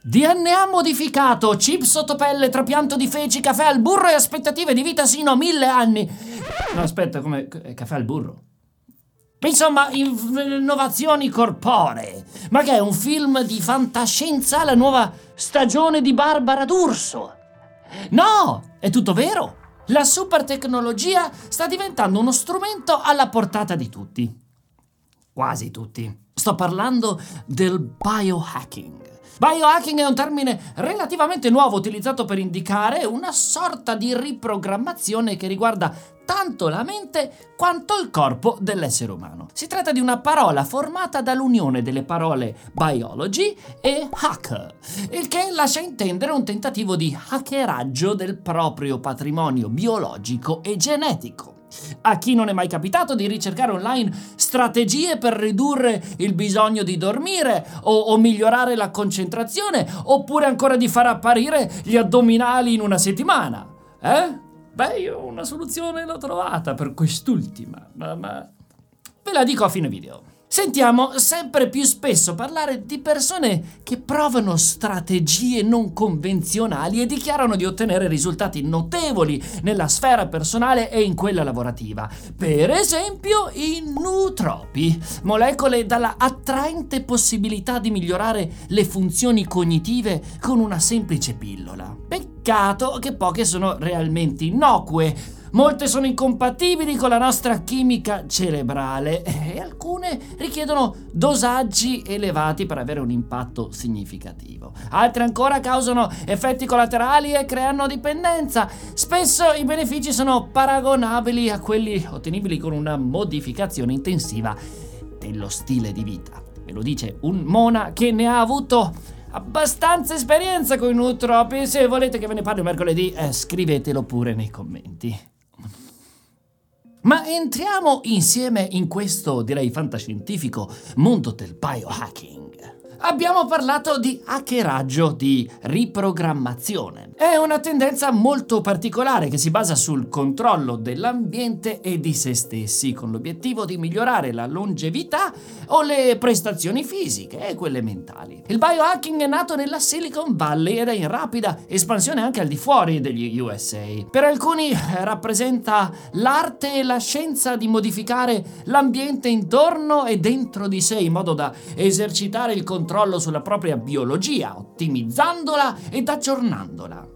DNA modificato, chip sottopelle, trapianto di feci, caffè al burro e aspettative di vita sino a mille anni. No, aspetta, come caffè al burro? Insomma, innovazioni corporee. Ma che è un film di fantascienza? La nuova stagione di Barbara D'Urso? No, è tutto vero. La super tecnologia sta diventando uno strumento alla portata di tutti. Quasi tutti. Sto parlando del biohacking. Biohacking è un termine relativamente nuovo utilizzato per indicare una sorta di riprogrammazione che riguarda tanto la mente quanto il corpo dell'essere umano. Si tratta di una parola formata dall'unione delle parole biology e hacker, il che lascia intendere un tentativo di hackeraggio del proprio patrimonio biologico e genetico. A chi non è mai capitato di ricercare online strategie per ridurre il bisogno di dormire o, o, migliorare la concentrazione oppure ancora di far apparire gli addominali in una settimana? Eh? Beh, io una soluzione l'ho trovata per quest'ultima, ma, ma ve la dico a fine video. Sentiamo sempre più spesso parlare di persone che provano strategie non convenzionali e dichiarano di ottenere risultati notevoli nella sfera personale e in quella lavorativa. Per esempio i nootropi, molecole dalla attraente possibilità di migliorare le funzioni cognitive con una semplice pillola. Peccato che poche sono realmente innocue Molte sono incompatibili con la nostra chimica cerebrale e alcune richiedono dosaggi elevati per avere un impatto significativo. Altre ancora causano effetti collaterali e creano dipendenza. Spesso i benefici sono paragonabili a quelli ottenibili con una modificazione intensiva dello stile di vita. Ve lo dice un Mona che ne ha avuto abbastanza esperienza con i nootropi. Se volete che ve ne parli mercoledì, eh, scrivetelo pure nei commenti. Ma entriamo insieme in questo, direi fantascientifico, mondo del biohacking. Abbiamo parlato di hackeraggio, di riprogrammazione. È una tendenza molto particolare che si basa sul controllo dell'ambiente e di se stessi, con l'obiettivo di migliorare la longevità o le prestazioni fisiche e quelle mentali. Il biohacking è nato nella Silicon Valley ed è in rapida espansione anche al di fuori degli USA. Per alcuni rappresenta l'arte e la scienza di modificare l'ambiente intorno e dentro di sé in modo da esercitare il controllo controllo sulla propria biologia, ottimizzandola ed aggiornandola.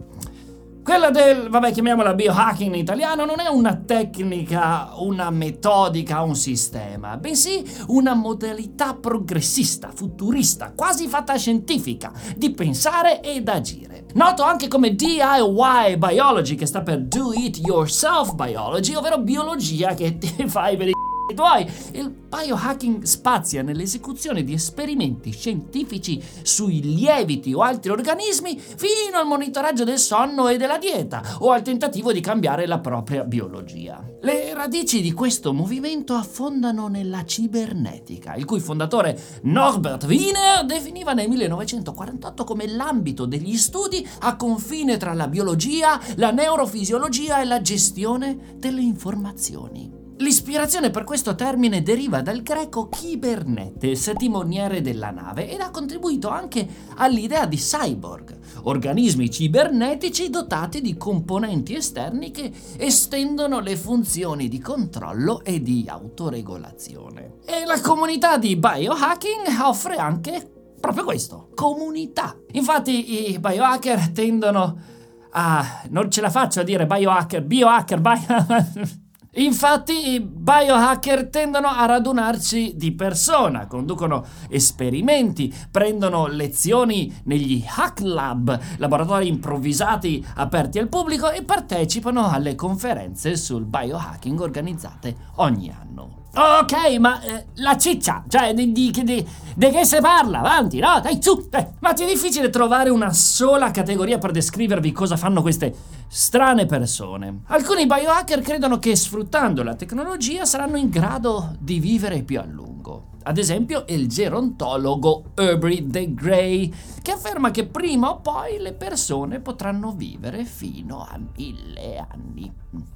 Quella del, vabbè, chiamiamola biohacking in italiano, non è una tecnica, una metodica, un sistema, bensì una modalità progressista, futurista, quasi fatta scientifica, di pensare ed agire. Noto anche come DIY Biology, che sta per Do It Yourself Biology, ovvero biologia che ti fai per i tuoi. Il biohacking spazia nell'esecuzione di esperimenti scientifici sui lieviti o altri organismi fino al monitoraggio del sonno e della dieta o al tentativo di cambiare la propria biologia. Le radici di questo movimento affondano nella cibernetica, il cui fondatore Norbert Wiener definiva nel 1948 come l'ambito degli studi a confine tra la biologia, la neurofisiologia e la gestione delle informazioni. L'ispirazione per questo termine deriva dal greco Kybernetes, timoniere della nave, ed ha contribuito anche all'idea di cyborg, organismi cibernetici dotati di componenti esterni che estendono le funzioni di controllo e di autoregolazione. E la comunità di biohacking offre anche proprio questo, comunità. Infatti i biohacker tendono a... non ce la faccio a dire biohacker, biohacker, biohacker... Infatti i biohacker tendono a radunarsi di persona, conducono esperimenti, prendono lezioni negli hack lab, laboratori improvvisati aperti al pubblico e partecipano alle conferenze sul biohacking organizzate ogni anno. Ok, ma eh, la ciccia, cioè di, di, di, di, che si parla? Avanti, no? Dai, su! Eh. Ma è difficile trovare una sola categoria per descrivervi cosa fanno queste strane persone. Alcuni biohacker credono che sfruttando la tecnologia saranno in grado di vivere più a lungo. Ad esempio il gerontologo Aubrey de Grey, che afferma che prima o poi le persone potranno vivere fino a mille anni.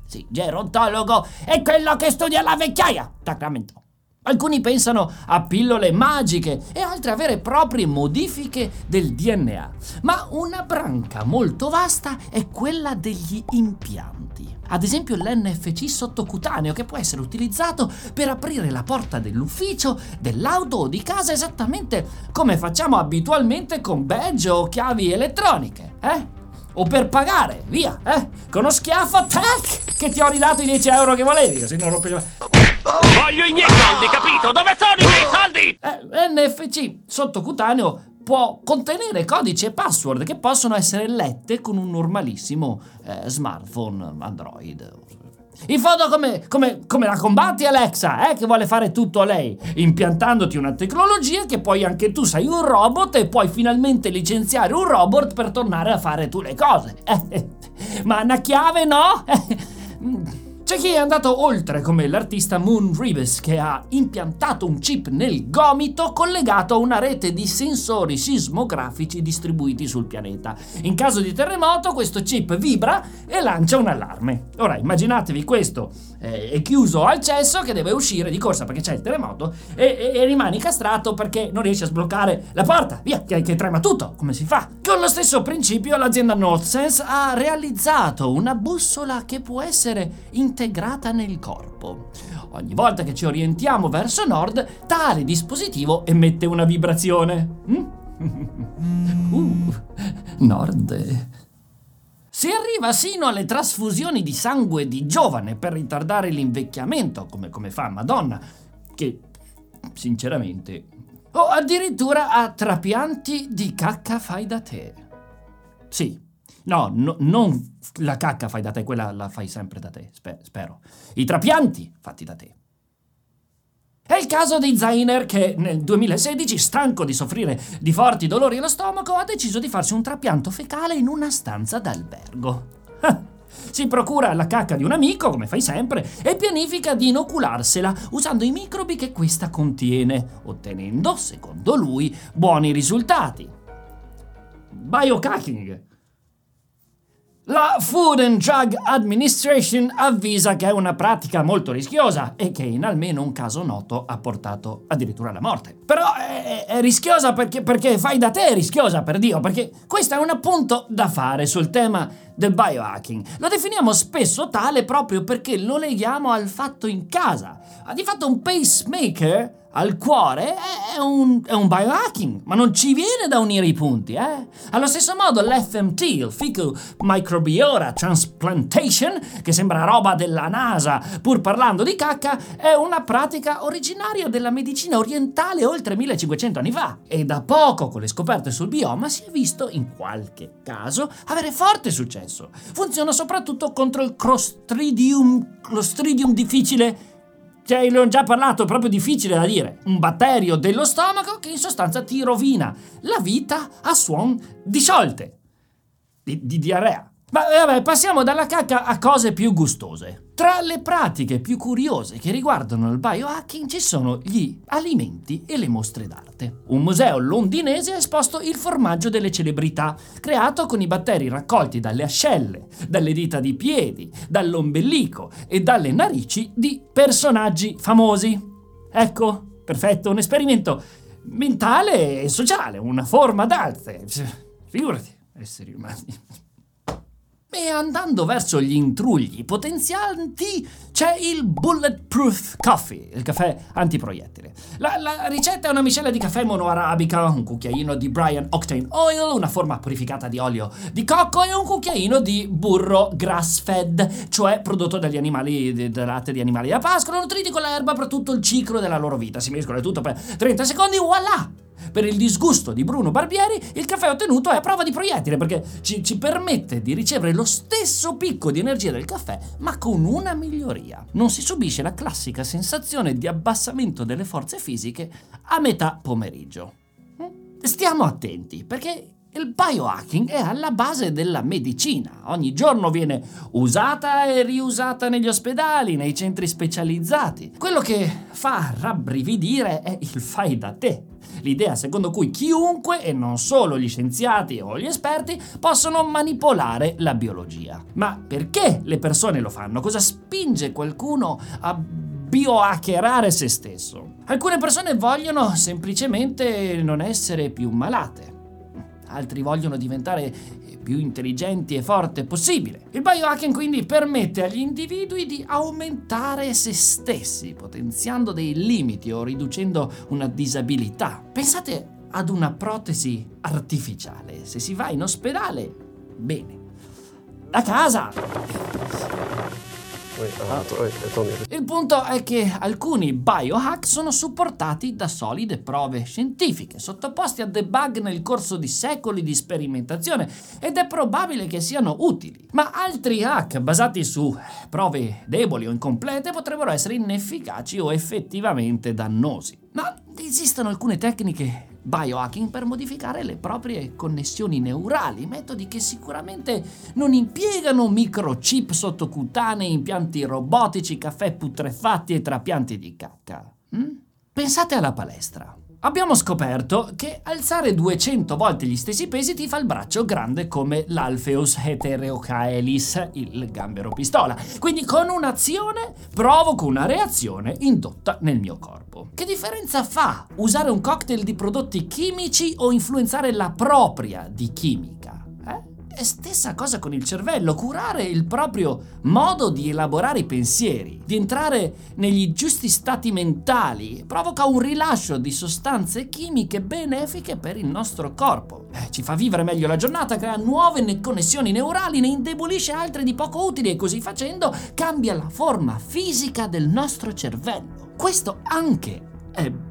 Sì, gerontologo è quello che studia la vecchiaia. Sacramento. Alcuni pensano a pillole magiche e altri a vere e proprie modifiche del DNA. Ma una branca molto vasta è quella degli impianti. Ad esempio l'NFC sottocutaneo che può essere utilizzato per aprire la porta dell'ufficio, dell'auto o di casa esattamente come facciamo abitualmente con badge o chiavi elettroniche, eh? O per pagare, via, eh? Con uno schiaffo, tac, che ti ho ridato i 10 euro che volevi, così non rompi... Voglio i miei soldi, capito? Dove sono i miei soldi? Eh, NFC sottocutaneo può contenere codici e password che possono essere lette con un normalissimo eh, smartphone Android. In fondo come, come, come, la combatti Alexa, eh, che vuole fare tutto lei, impiantandoti una tecnologia che poi anche tu sei un robot e puoi finalmente licenziare un robot per tornare a fare tu le cose. Eh, ma una chiave no? C'è chi è andato oltre, come l'artista Moon Ribes, che ha impiantato un chip nel gomito collegato a una rete di sensori sismografici distribuiti sul pianeta. In caso di terremoto, questo chip vibra e lancia un allarme. Ora, immaginatevi questo eh, è chiuso al cesso che deve uscire di corsa perché c'è il terremoto e, e, e rimani castrato perché non riesci a sbloccare la porta. Via, che, che trema tutto. Come si fa? Con lo stesso principio, l'azienda NorthSense ha realizzato una bussola che può essere in integrata nel corpo. Ogni volta che ci orientiamo verso nord, tale dispositivo emette una vibrazione. Mm? uh, nord. Si arriva sino alle trasfusioni di sangue di giovane per ritardare l'invecchiamento, come, come fa Madonna, che sinceramente... O addirittura a trapianti di cacca fai da te. Sì, No, no, non la cacca fai da te, quella la fai sempre da te, sper- spero. I trapianti fatti da te. È il caso di Zainer che nel 2016, stanco di soffrire di forti dolori allo stomaco, ha deciso di farsi un trapianto fecale in una stanza d'albergo. si procura la cacca di un amico, come fai sempre, e pianifica di inocularsela usando i microbi che questa contiene, ottenendo, secondo lui, buoni risultati. Biohacking la Food and Drug Administration avvisa che è una pratica molto rischiosa e che in almeno un caso noto ha portato addirittura alla morte. Però è, è rischiosa perché, perché, fai da te è rischiosa, per Dio, perché questo è un appunto da fare sul tema del biohacking. Lo definiamo spesso tale proprio perché lo leghiamo al fatto in casa. Di fatto un pacemaker al cuore è un, è un, biohacking, ma non ci viene da unire i punti, eh? Allo stesso modo l'FMT, il Fecal Microbiota Transplantation, che sembra roba della NASA, pur parlando di cacca, è una pratica originaria della medicina orientale oltre 1500 anni fa. E da poco, con le scoperte sul bioma, si è visto, in qualche caso, avere forte successo. Funziona soprattutto contro il Clostridium, Clostridium difficile cioè, ne ho già parlato, è proprio difficile da dire. Un batterio dello stomaco che in sostanza ti rovina la vita a suon di sciolte. Di, di diarrea. Ma vabbè, passiamo dalla cacca a cose più gustose. Tra le pratiche più curiose che riguardano il biohacking ci sono gli alimenti e le mostre d'arte. Un museo londinese ha esposto il formaggio delle celebrità, creato con i batteri raccolti dalle ascelle, dalle dita di piedi, dall'ombelico e dalle narici di personaggi famosi. Ecco, perfetto, un esperimento mentale e sociale, una forma d'arte. Figurati, esseri umani. E andando verso gli intrugli potenzianti c'è il Bulletproof Coffee, il caffè antiproiettile. La, la ricetta è una miscela di caffè monoarabica, un cucchiaino di Brian Octane Oil, una forma purificata di olio di cocco e un cucchiaino di burro grass fed, cioè prodotto dagli animali, dal latte di animali da pascolo, nutriti con l'erba per tutto il ciclo della loro vita. Si mescola tutto per 30 secondi, voilà! Per il disgusto di Bruno Barbieri, il caffè ottenuto è a prova di proiettile perché ci, ci permette di ricevere lo stesso picco di energia del caffè, ma con una miglioria. Non si subisce la classica sensazione di abbassamento delle forze fisiche a metà pomeriggio. Stiamo attenti perché il biohacking è alla base della medicina. Ogni giorno viene usata e riusata negli ospedali, nei centri specializzati. Quello che fa rabbrividire è il fai da te l'idea secondo cui chiunque, e non solo gli scienziati o gli esperti, possono manipolare la biologia. Ma perché le persone lo fanno? Cosa spinge qualcuno a biohackerare se stesso. Alcune persone vogliono semplicemente non essere più malate. Altri vogliono diventare più intelligenti e forte possibile. Il biohacking quindi permette agli individui di aumentare se stessi, potenziando dei limiti o riducendo una disabilità. Pensate ad una protesi artificiale. Se si va in ospedale, bene. A casa, il punto è che alcuni biohack sono supportati da solide prove scientifiche, sottoposti a debug nel corso di secoli di sperimentazione ed è probabile che siano utili. Ma altri hack basati su prove deboli o incomplete potrebbero essere inefficaci o effettivamente dannosi. Ma esistono alcune tecniche biohacking per modificare le proprie connessioni neurali, metodi che sicuramente non impiegano microchip sottocutanei, impianti robotici, caffè putrefatti e trapianti di cacca. Hm? Pensate alla palestra. Abbiamo scoperto che alzare 200 volte gli stessi pesi ti fa il braccio grande come l'Alpheus heterocaelis, il gambero pistola. Quindi con un'azione provoco una reazione indotta nel mio corpo. Che differenza fa usare un cocktail di prodotti chimici o influenzare la propria di chimica? È stessa cosa con il cervello, curare il proprio modo di elaborare i pensieri, di entrare negli giusti stati mentali, provoca un rilascio di sostanze chimiche benefiche per il nostro corpo. Eh, ci fa vivere meglio la giornata, crea nuove ne- connessioni neurali, ne indebolisce altre di poco utili e così facendo cambia la forma fisica del nostro cervello. Questo anche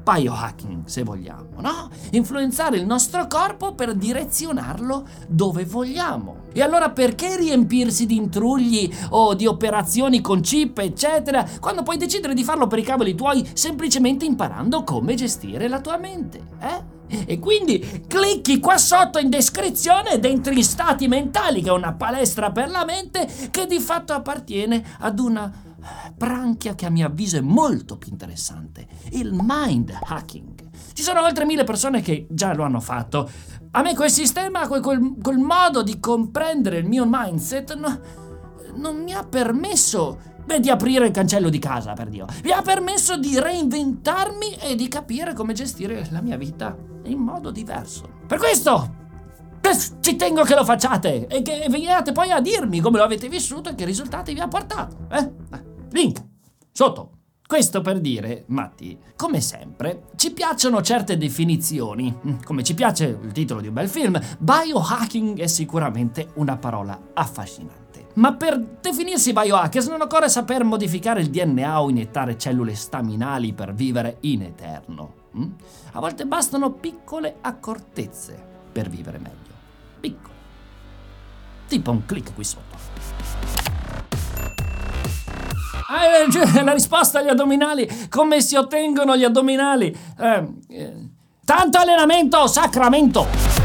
biohacking, se vogliamo, no? Influenzare il nostro corpo per direzionarlo dove vogliamo. E allora perché riempirsi di intrugli o di operazioni con chip, eccetera, quando puoi decidere di farlo per i cavoli tuoi semplicemente imparando come gestire la tua mente, eh? E quindi clicchi qua sotto in descrizione ed entri in Stati Mentali, che è una palestra per la mente che di fatto appartiene ad una branchia che a mio avviso è molto più interessante, il mind hacking. Ci sono oltre mille persone che già lo hanno fatto. A me quel sistema, quel, quel, quel modo di comprendere il mio mindset no, non mi ha permesso beh, di aprire il cancello di casa, per Dio. Mi ha permesso di reinventarmi e di capire come gestire la mia vita in modo diverso. Per questo ci tengo che lo facciate e che veniate poi a dirmi come lo avete vissuto e che risultati vi ha portato. Eh? Link sotto. Questo per dire, Matti, come sempre, ci piacciono certe definizioni. Mm, come ci piace il titolo di un bel film, biohacking è sicuramente una parola affascinante. Ma per definirsi biohackers non occorre saper modificare il DNA o iniettare cellule staminali per vivere in eterno. Mm? A volte bastano piccole accortezze per vivere meglio. Piccole. Tipo un clic qui sotto. Ah, cioè, la risposta agli addominali. Come si ottengono gli addominali? Eh, eh, tanto allenamento, sacramento!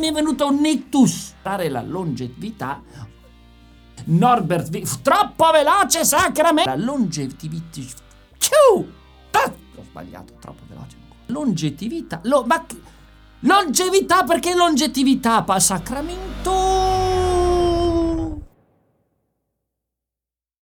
Mi è venuto un ictus. Dare la longevità Norbert v- troppo veloce, sacramento. La longevità. Ciu! Ah, ho sbagliato, troppo veloce. Longevità. Lo, ma longevità perché longevità? Pa sacramento.